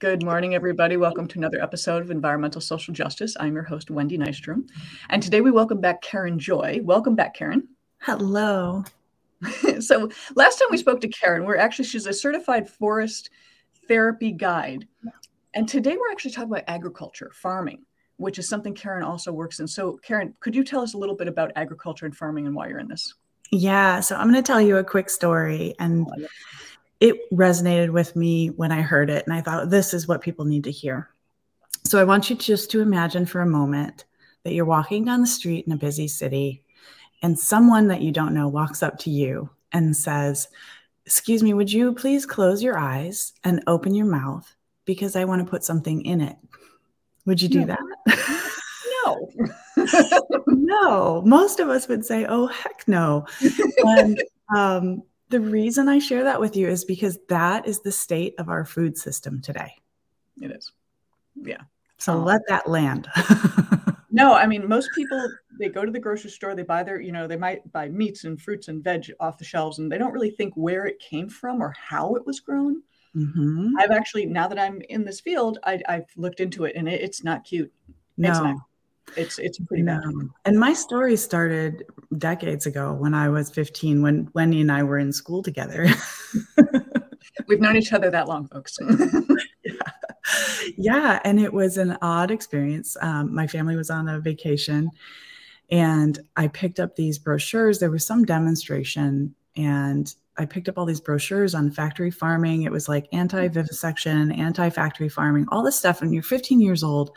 Good morning, everybody. Welcome to another episode of Environmental Social Justice. I'm your host, Wendy Nystrom. And today we welcome back Karen Joy. Welcome back, Karen. Hello. so, last time we spoke to Karen, we're actually, she's a certified forest therapy guide. And today we're actually talking about agriculture, farming, which is something Karen also works in. So, Karen, could you tell us a little bit about agriculture and farming and why you're in this? Yeah. So, I'm going to tell you a quick story. And oh, it resonated with me when I heard it. And I thought, this is what people need to hear. So I want you just to imagine for a moment that you're walking down the street in a busy city and someone that you don't know walks up to you and says, Excuse me, would you please close your eyes and open your mouth because I want to put something in it? Would you do no. that? no. no. Most of us would say, Oh, heck no. And um, the reason I share that with you is because that is the state of our food system today. It is. Yeah. So um, let that land. no, I mean, most people, they go to the grocery store, they buy their, you know, they might buy meats and fruits and veg off the shelves, and they don't really think where it came from or how it was grown. Mm-hmm. I've actually, now that I'm in this field, I, have looked into it and it, it's not cute. No. It's not it's it's pretty no. bad. And my story started decades ago when I was 15, when Wendy and I were in school together. We've known each other that long, folks. yeah. yeah, and it was an odd experience. Um, my family was on a vacation, and I picked up these brochures. There was some demonstration, and I picked up all these brochures on factory farming. It was like anti vivisection, anti factory farming, all this stuff. And you're 15 years old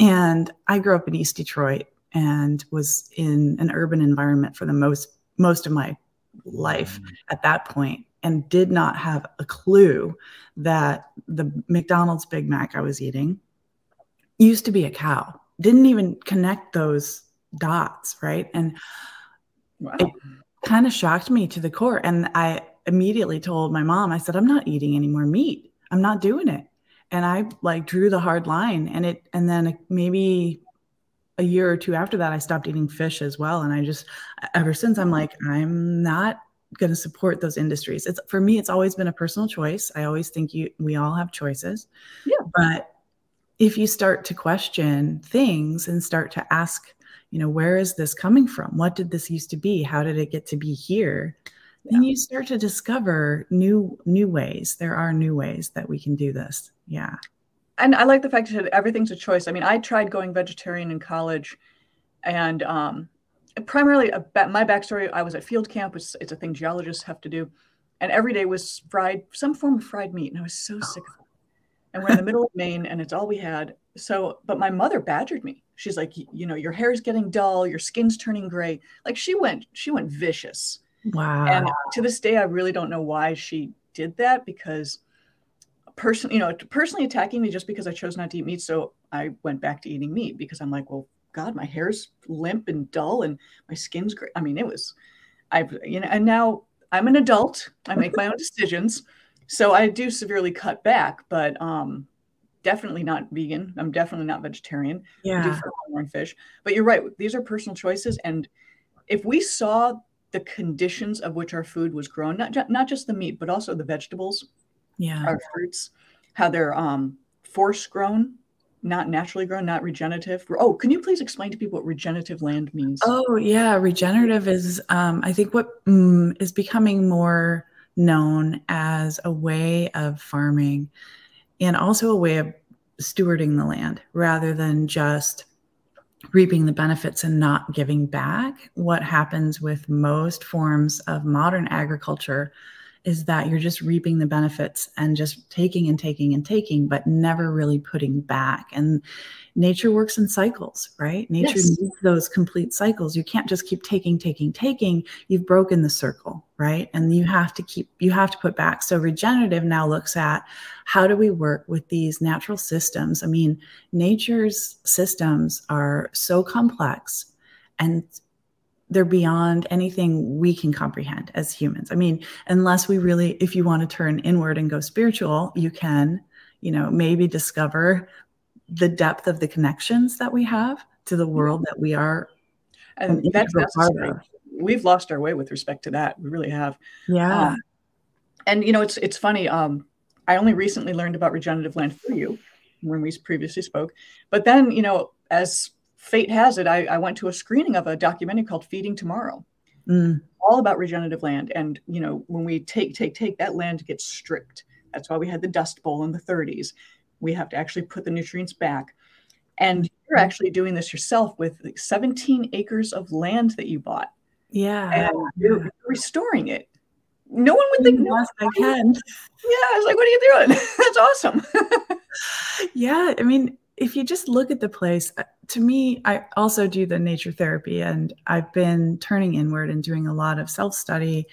and I grew up in East Detroit and was in an urban environment for the most most of my life mm-hmm. at that point and did not have a clue that the McDonald's Big Mac I was eating used to be a cow. Didn't even connect those dots, right? And wow. it kind of shocked me to the core. And I immediately told my mom, I said, I'm not eating any more meat. I'm not doing it and I like drew the hard line and it and then uh, maybe a year or two after that I stopped eating fish as well and I just ever since I'm like I'm not going to support those industries. It's for me it's always been a personal choice. I always think you we all have choices. Yeah. But if you start to question things and start to ask, you know, where is this coming from? What did this used to be? How did it get to be here? Yeah. and you start to discover new new ways. There are new ways that we can do this. Yeah. And i like the fact that everything's a choice. I mean i tried going vegetarian in college and um, primarily a, my backstory i was at field camp which it's a thing geologists have to do. And every day was fried some form of fried meat and i was so oh. sick of it. And we're in the middle of maine and it's all we had. So but my mother badgered me. She's like you know your hair's getting dull your skin's turning gray. Like she went she went vicious Wow. And to this day, I really don't know why she did that because person, you know, personally attacking me just because I chose not to eat meat. So I went back to eating meat because I'm like, well, God, my hair's limp and dull and my skin's great. I mean, it was, I've, you know, and now I'm an adult. I make my own decisions. So I do severely cut back, but um, definitely not vegan. I'm definitely not vegetarian. Yeah. I do more fish. But you're right. These are personal choices. And if we saw the conditions of which our food was grown, not, ju- not just the meat, but also the vegetables, yeah, our fruits, how they're um, force grown, not naturally grown, not regenerative. Oh, can you please explain to people what regenerative land means? Oh, yeah. Regenerative is, um, I think, what mm, is becoming more known as a way of farming and also a way of stewarding the land rather than just reaping the benefits and not giving back. What happens with most forms of modern agriculture is that you're just reaping the benefits and just taking and taking and taking, but never really putting back. And nature works in cycles, right? Nature yes. needs those complete cycles. You can't just keep taking, taking, taking. You've broken the circle, right? And you have to keep, you have to put back. So regenerative now looks at how do we work with these natural systems? I mean, nature's systems are so complex and they're beyond anything we can comprehend as humans. I mean, unless we really, if you want to turn inward and go spiritual, you can, you know, maybe discover the depth of the connections that we have to the world that we are. And that's necessary. We've lost our way with respect to that. We really have. Yeah. Um, and you know, it's it's funny. Um, I only recently learned about regenerative land for you when we previously spoke. But then, you know, as fate has it, I, I went to a screening of a documentary called Feeding Tomorrow, mm. all about regenerative land. And, you know, when we take, take, take, that land gets stripped. That's why we had the Dust Bowl in the 30s. We have to actually put the nutrients back. And you're mm-hmm. actually doing this yourself with 17 acres of land that you bought. Yeah. And you're restoring it. No one would think, yes, no, I can. Yeah. I was like, what are you doing? That's awesome. yeah. I mean, if you just look at the place, to me, I also do the nature therapy and I've been turning inward and doing a lot of self study.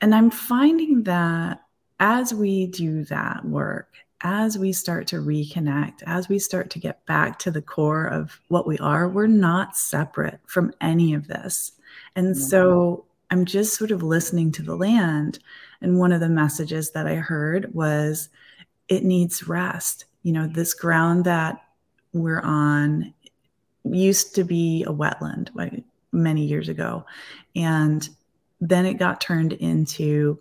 And I'm finding that as we do that work, as we start to reconnect, as we start to get back to the core of what we are, we're not separate from any of this. And so I'm just sort of listening to the land. And one of the messages that I heard was it needs rest. You know, this ground that we're on used to be a wetland like many years ago. And then it got turned into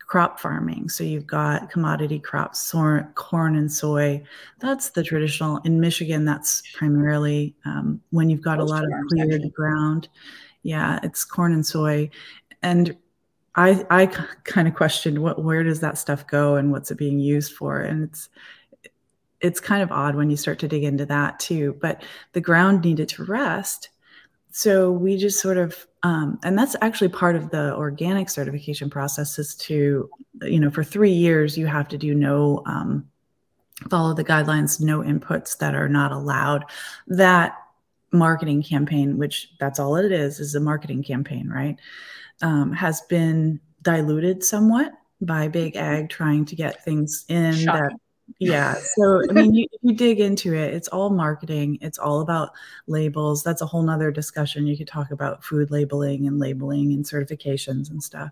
crop farming. So you've got commodity crops, corn and soy. That's the traditional. In Michigan, that's primarily um, when you've got Those a lot of cleared actually. ground. Yeah, it's corn and soy. And I I kind of questioned what where does that stuff go and what's it being used for? And it's it's kind of odd when you start to dig into that too. But the ground needed to rest. So we just sort of um, and that's actually part of the organic certification process is to you know for three years you have to do no um, follow the guidelines no inputs that are not allowed that marketing campaign which that's all it is is a marketing campaign right um, has been diluted somewhat by big ag trying to get things in Shocking. that yeah so i mean you, you dig into it it's all marketing it's all about labels that's a whole nother discussion you could talk about food labeling and labeling and certifications and stuff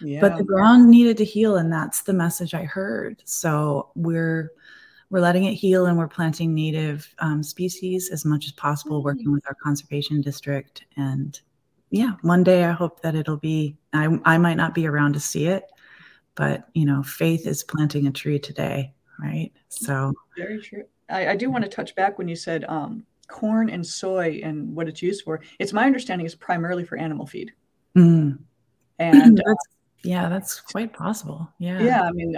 yeah. but the ground needed to heal and that's the message i heard so we're we're letting it heal and we're planting native um, species as much as possible mm-hmm. working with our conservation district and yeah one day i hope that it'll be I, I might not be around to see it but you know faith is planting a tree today right? So very true. I, I do want to touch back when you said um, corn and soy and what it's used for. It's my understanding is primarily for animal feed. Mm. And that's, uh, yeah, that's quite possible. Yeah. Yeah. I mean,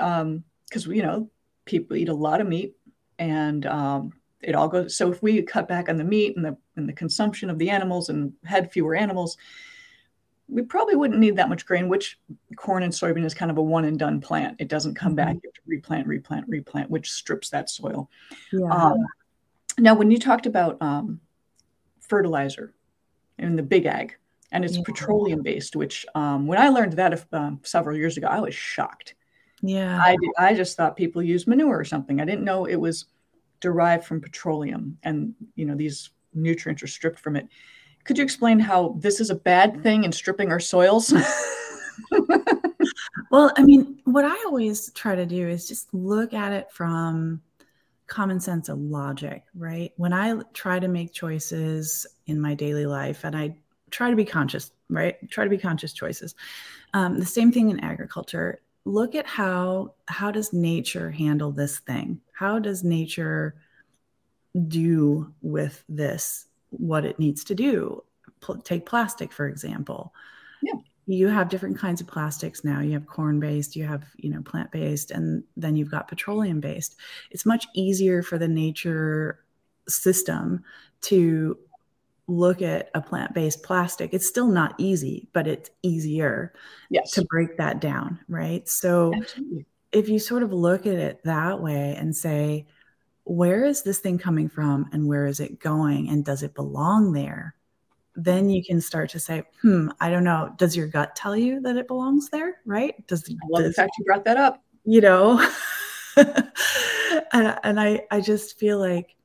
because, um, you know, people eat a lot of meat and um, it all goes. So if we cut back on the meat and the, and the consumption of the animals and had fewer animals, we probably wouldn't need that much grain, which corn and soybean is kind of a one and done plant. It doesn't come back. Mm-hmm. You have to replant, replant, replant, which strips that soil. Yeah. Um, now, when you talked about um, fertilizer in the big ag, and it's yeah. petroleum based, which um, when I learned that um, several years ago, I was shocked. Yeah. I, did, I just thought people use manure or something. I didn't know it was derived from petroleum and, you know, these nutrients are stripped from it. Could you explain how this is a bad thing in stripping our soils? well, I mean, what I always try to do is just look at it from common sense and logic, right? When I try to make choices in my daily life and I try to be conscious, right? Try to be conscious choices. Um, the same thing in agriculture. Look at how how does nature handle this thing? How does nature do with this what it needs to do. P- take plastic, for example. Yeah. You have different kinds of plastics now. You have corn based, you have, you know, plant based, and then you've got petroleum based. It's much easier for the nature system to look at a plant based plastic. It's still not easy, but it's easier yes. to break that down. Right. So Absolutely. if you sort of look at it that way and say, where is this thing coming from and where is it going and does it belong there? Then you can start to say, hmm, I don't know. Does your gut tell you that it belongs there? Right? Does I love does, the fact you brought that up. You know, and, and I, I just feel like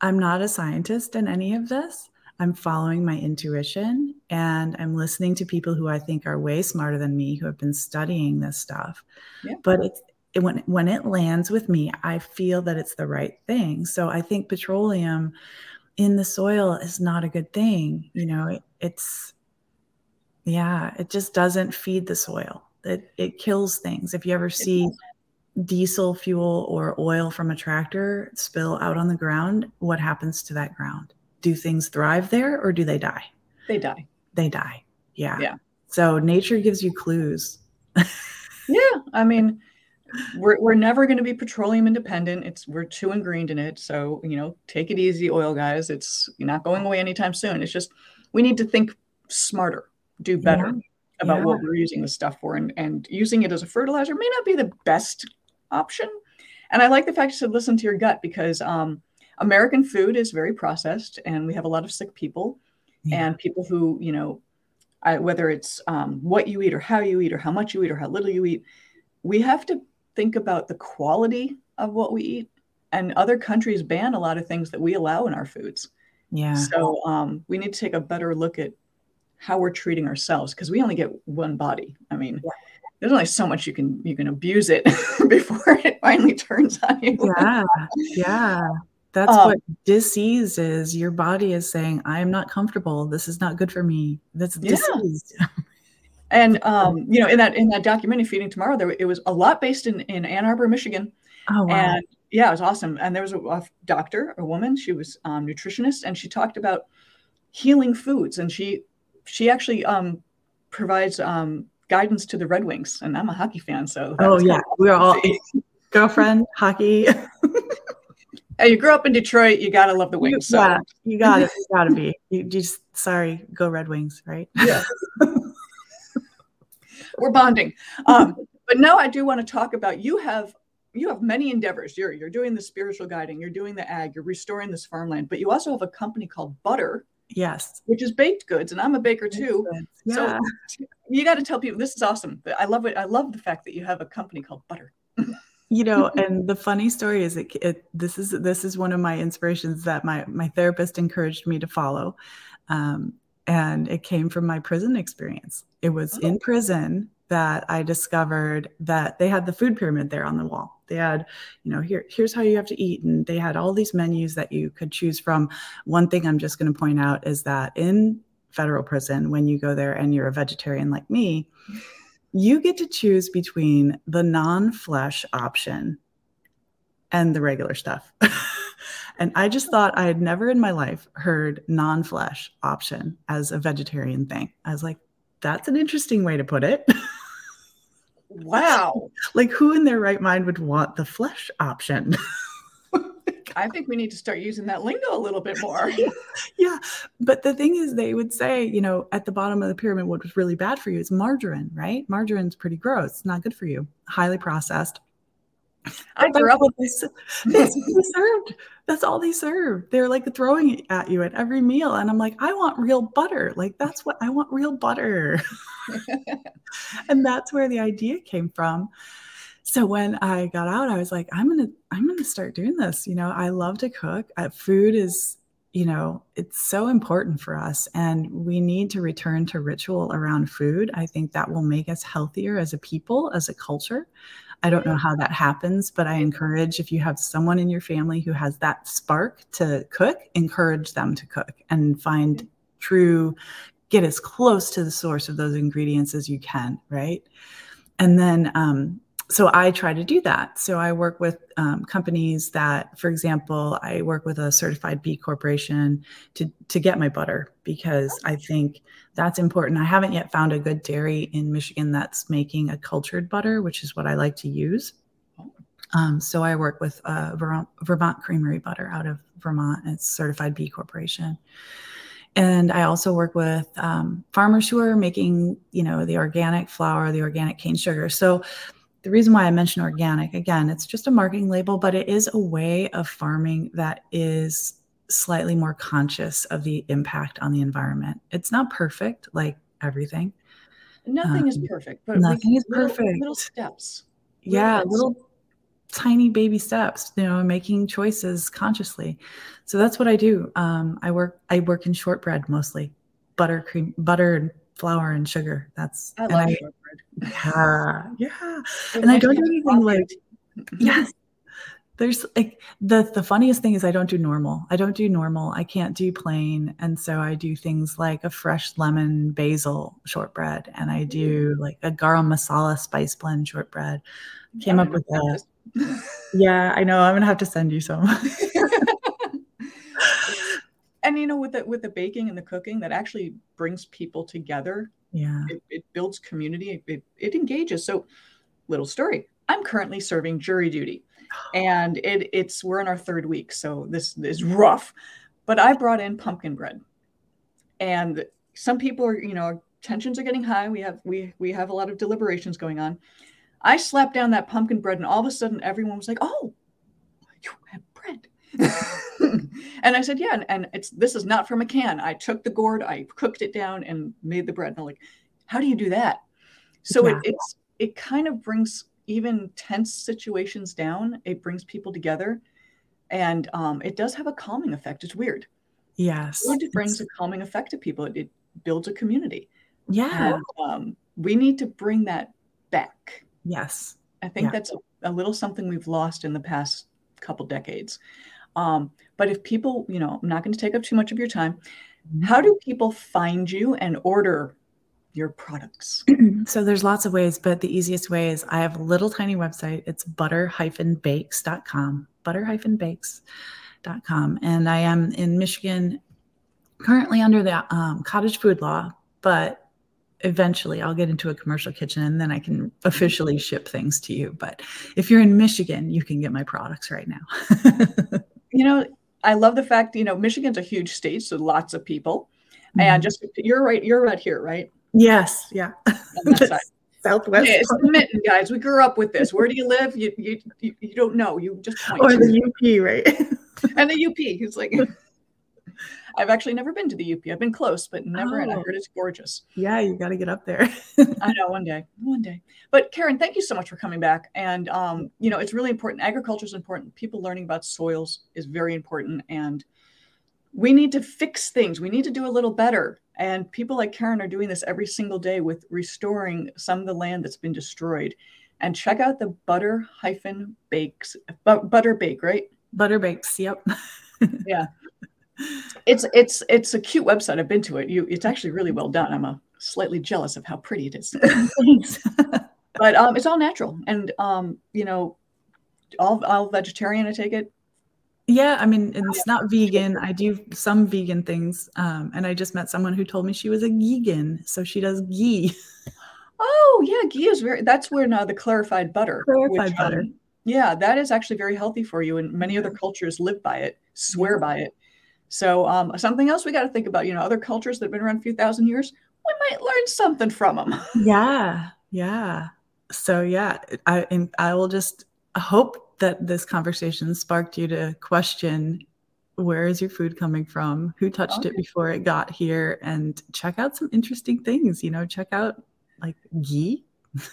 I'm not a scientist in any of this. I'm following my intuition and I'm listening to people who I think are way smarter than me who have been studying this stuff. Yeah. But it's it, when when it lands with me, I feel that it's the right thing. So I think petroleum in the soil is not a good thing. You know, it, it's yeah, it just doesn't feed the soil. It it kills things. If you ever see diesel fuel or oil from a tractor spill out on the ground, what happens to that ground? Do things thrive there or do they die? They die. They die. Yeah. Yeah. So nature gives you clues. yeah. I mean, we're, we're never going to be petroleum independent. It's we're too ingrained in it. So, you know, take it easy, oil guys. It's not going away anytime soon. It's just we need to think smarter, do better yeah. about yeah. what we're using the stuff for. And, and using it as a fertilizer may not be the best option. And I like the fact you said listen to your gut because um, American food is very processed and we have a lot of sick people yeah. and people who, you know, I, whether it's um, what you eat or how you eat or how much you eat or how little you eat, we have to think about the quality of what we eat. And other countries ban a lot of things that we allow in our foods. Yeah. So um, we need to take a better look at how we're treating ourselves because we only get one body. I mean, yeah. there's only so much you can you can abuse it before it finally turns on you. Yeah. Yeah. That's um, what disease is. Your body is saying, I am not comfortable. This is not good for me. That's disease. Yeah. And um, you know, in that in that documentary, Feeding Tomorrow, there it was a lot based in in Ann Arbor, Michigan. Oh wow! And yeah, it was awesome. And there was a, a doctor, a woman. She was um, nutritionist, and she talked about healing foods. And she she actually um, provides um, guidance to the Red Wings. And I'm a hockey fan, so oh yeah, we're all girlfriend hockey. you grew up in Detroit, you gotta love the Wings. So. Yeah, you got it. You gotta be. You just sorry, go Red Wings, right? Yeah we're bonding. Um, but now I do want to talk about you have you have many endeavors. You're you're doing the spiritual guiding, you're doing the ag, you're restoring this farmland, but you also have a company called Butter. Yes. Which is baked goods, and I'm a baker too. Yeah. So you got to tell people this is awesome. I love it. I love the fact that you have a company called Butter. you know, and the funny story is it, it this is this is one of my inspirations that my my therapist encouraged me to follow. Um, and it came from my prison experience. It was oh. in prison that I discovered that they had the food pyramid there on the wall. They had, you know, here here's how you have to eat and they had all these menus that you could choose from. One thing I'm just going to point out is that in federal prison when you go there and you're a vegetarian like me, you get to choose between the non-flesh option and the regular stuff. And I just thought I had never in my life heard non flesh option as a vegetarian thing. I was like, that's an interesting way to put it. Wow. like, who in their right mind would want the flesh option? I think we need to start using that lingo a little bit more. yeah. But the thing is, they would say, you know, at the bottom of the pyramid, what was really bad for you is margarine, right? Margarine's pretty gross. It's not good for you. Highly processed. I grew up with this. That's what they served. That's all they served. They're like throwing it at you at every meal. And I'm like, I want real butter. Like, that's what I want real butter. and that's where the idea came from. So when I got out, I was like, I'm gonna, I'm gonna start doing this. You know, I love to cook. Uh, food is, you know, it's so important for us, and we need to return to ritual around food. I think that will make us healthier as a people, as a culture. I don't know how that happens, but I encourage if you have someone in your family who has that spark to cook, encourage them to cook and find true, get as close to the source of those ingredients as you can, right? And then um, so I try to do that. So I work with um, companies that, for example, I work with a certified B corporation to to get my butter because I think that's important. I haven't yet found a good dairy in Michigan that's making a cultured butter, which is what I like to use. Um, so I work with uh, Vermont, Vermont Creamery Butter out of Vermont. It's certified B corporation and I also work with um, farmers who are making, you know, the organic flour, the organic cane sugar. So the reason why I mention organic, again, it's just a marketing label, but it is a way of farming that is slightly more conscious of the impact on the environment. It's not perfect like everything. Nothing um, is perfect, but nothing is little, perfect. Little steps. Little yeah, steps. little tiny baby steps, you know, making choices consciously. So that's what I do. Um, I work I work in shortbread mostly. Butter, cream, butter and flour and sugar. That's I love I. Yeah, yeah. and I don't do anything like yes. there's like the the funniest thing is I don't do normal. I don't do normal. I can't do plain, and so I do things like a fresh lemon basil shortbread, and I do like a garam masala spice blend shortbread. Came up with that. yeah. I know. I'm gonna have to send you some. and you know, with the with the baking and the cooking, that actually brings people together. Yeah, it, it builds community. It, it engages. So, little story. I'm currently serving jury duty and it it's we're in our third week, so this is rough. But I brought in pumpkin bread, and some people are you know tensions are getting high. We have we we have a lot of deliberations going on. I slapped down that pumpkin bread, and all of a sudden everyone was like, "Oh, you have bread." and I said, "Yeah," and, and, it's this is not from a can. I took the gourd, I cooked it down, and made the bread. And I'm like, "How do you do that?" So yeah. it, it's it kind of brings even tense situations down. It brings people together, and um, it does have a calming effect. It's weird. Yes, it brings a calming effect to people. It, it builds a community. Yeah, and, um, we need to bring that back. Yes, I think yeah. that's a, a, little something we've lost in the past couple decades. Um, but if people, you know, I'm not going to take up too much of your time. Mm-hmm. How do people find you and order your products? so there's lots of ways, but the easiest way is I have a little tiny website. It's butter-bakes.com, butter-bakes.com. And I am in Michigan currently under the um, cottage food law, but eventually I'll get into a commercial kitchen and then I can officially ship things to you. But if you're in Michigan, you can get my products right now. you know, I love the fact, you know, Michigan's a huge state, so lots of people. Mm-hmm. And just you're right, you're right here, right? Yes, yeah. Southwest. Yeah, it's the mitten, guys. We grew up with this. Where do you live? You you you, you don't know. You just point. Or the UP, right? and the UP. He's like, I've actually never been to the UP. I've been close, but never. Oh. And I heard it's gorgeous. Yeah, you got to get up there. I know one day, one day. But Karen, thank you so much for coming back. And um, you know, it's really important. Agriculture is important. People learning about soils is very important, and we need to fix things. We need to do a little better. And people like Karen are doing this every single day with restoring some of the land that's been destroyed. And check out the butter hyphen bakes, butter bake, right? Butter bakes. Yep. yeah. It's it's it's a cute website. I've been to it. You it's actually really well done. I'm a slightly jealous of how pretty it is. Thanks. but um, it's all natural, and um, you know, all all vegetarian. I take it. Yeah, I mean, it's not vegan. I do some vegan things, um, and I just met someone who told me she was a vegan, so she does ghee. Oh yeah, ghee is very. That's where now the clarified butter. Clarified which, butter. Um, yeah, that is actually very healthy for you, and many other cultures live by it, swear by it. So um, something else we got to think about. You know, other cultures that have been around a few thousand years, we might learn something from them. Yeah, yeah. So yeah, I and I will just hope that this conversation sparked you to question where is your food coming from who touched okay. it before it got here and check out some interesting things you know check out like ghee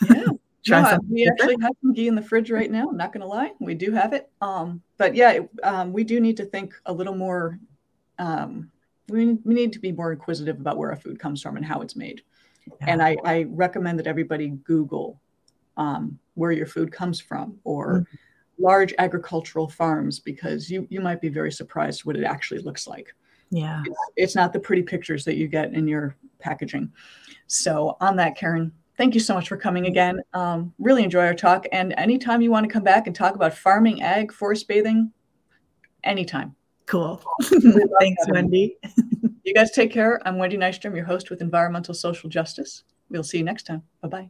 yeah yeah, we actually have some ghee in the fridge right now. I'm not going to lie, we do have it. Um, but yeah, um, we do need to think a little more. Um, we, we need to be more inquisitive about where our food comes from and how it's made. Yeah. And I, I recommend that everybody Google um, where your food comes from or mm-hmm large agricultural farms because you you might be very surprised what it actually looks like. Yeah. It's, it's not the pretty pictures that you get in your packaging. So on that, Karen, thank you so much for coming again. Um, really enjoy our talk. And anytime you want to come back and talk about farming, ag, forest bathing, anytime. Cool. Thanks, Wendy. you guys take care. I'm Wendy Nystrom, your host with Environmental Social Justice. We'll see you next time. Bye bye.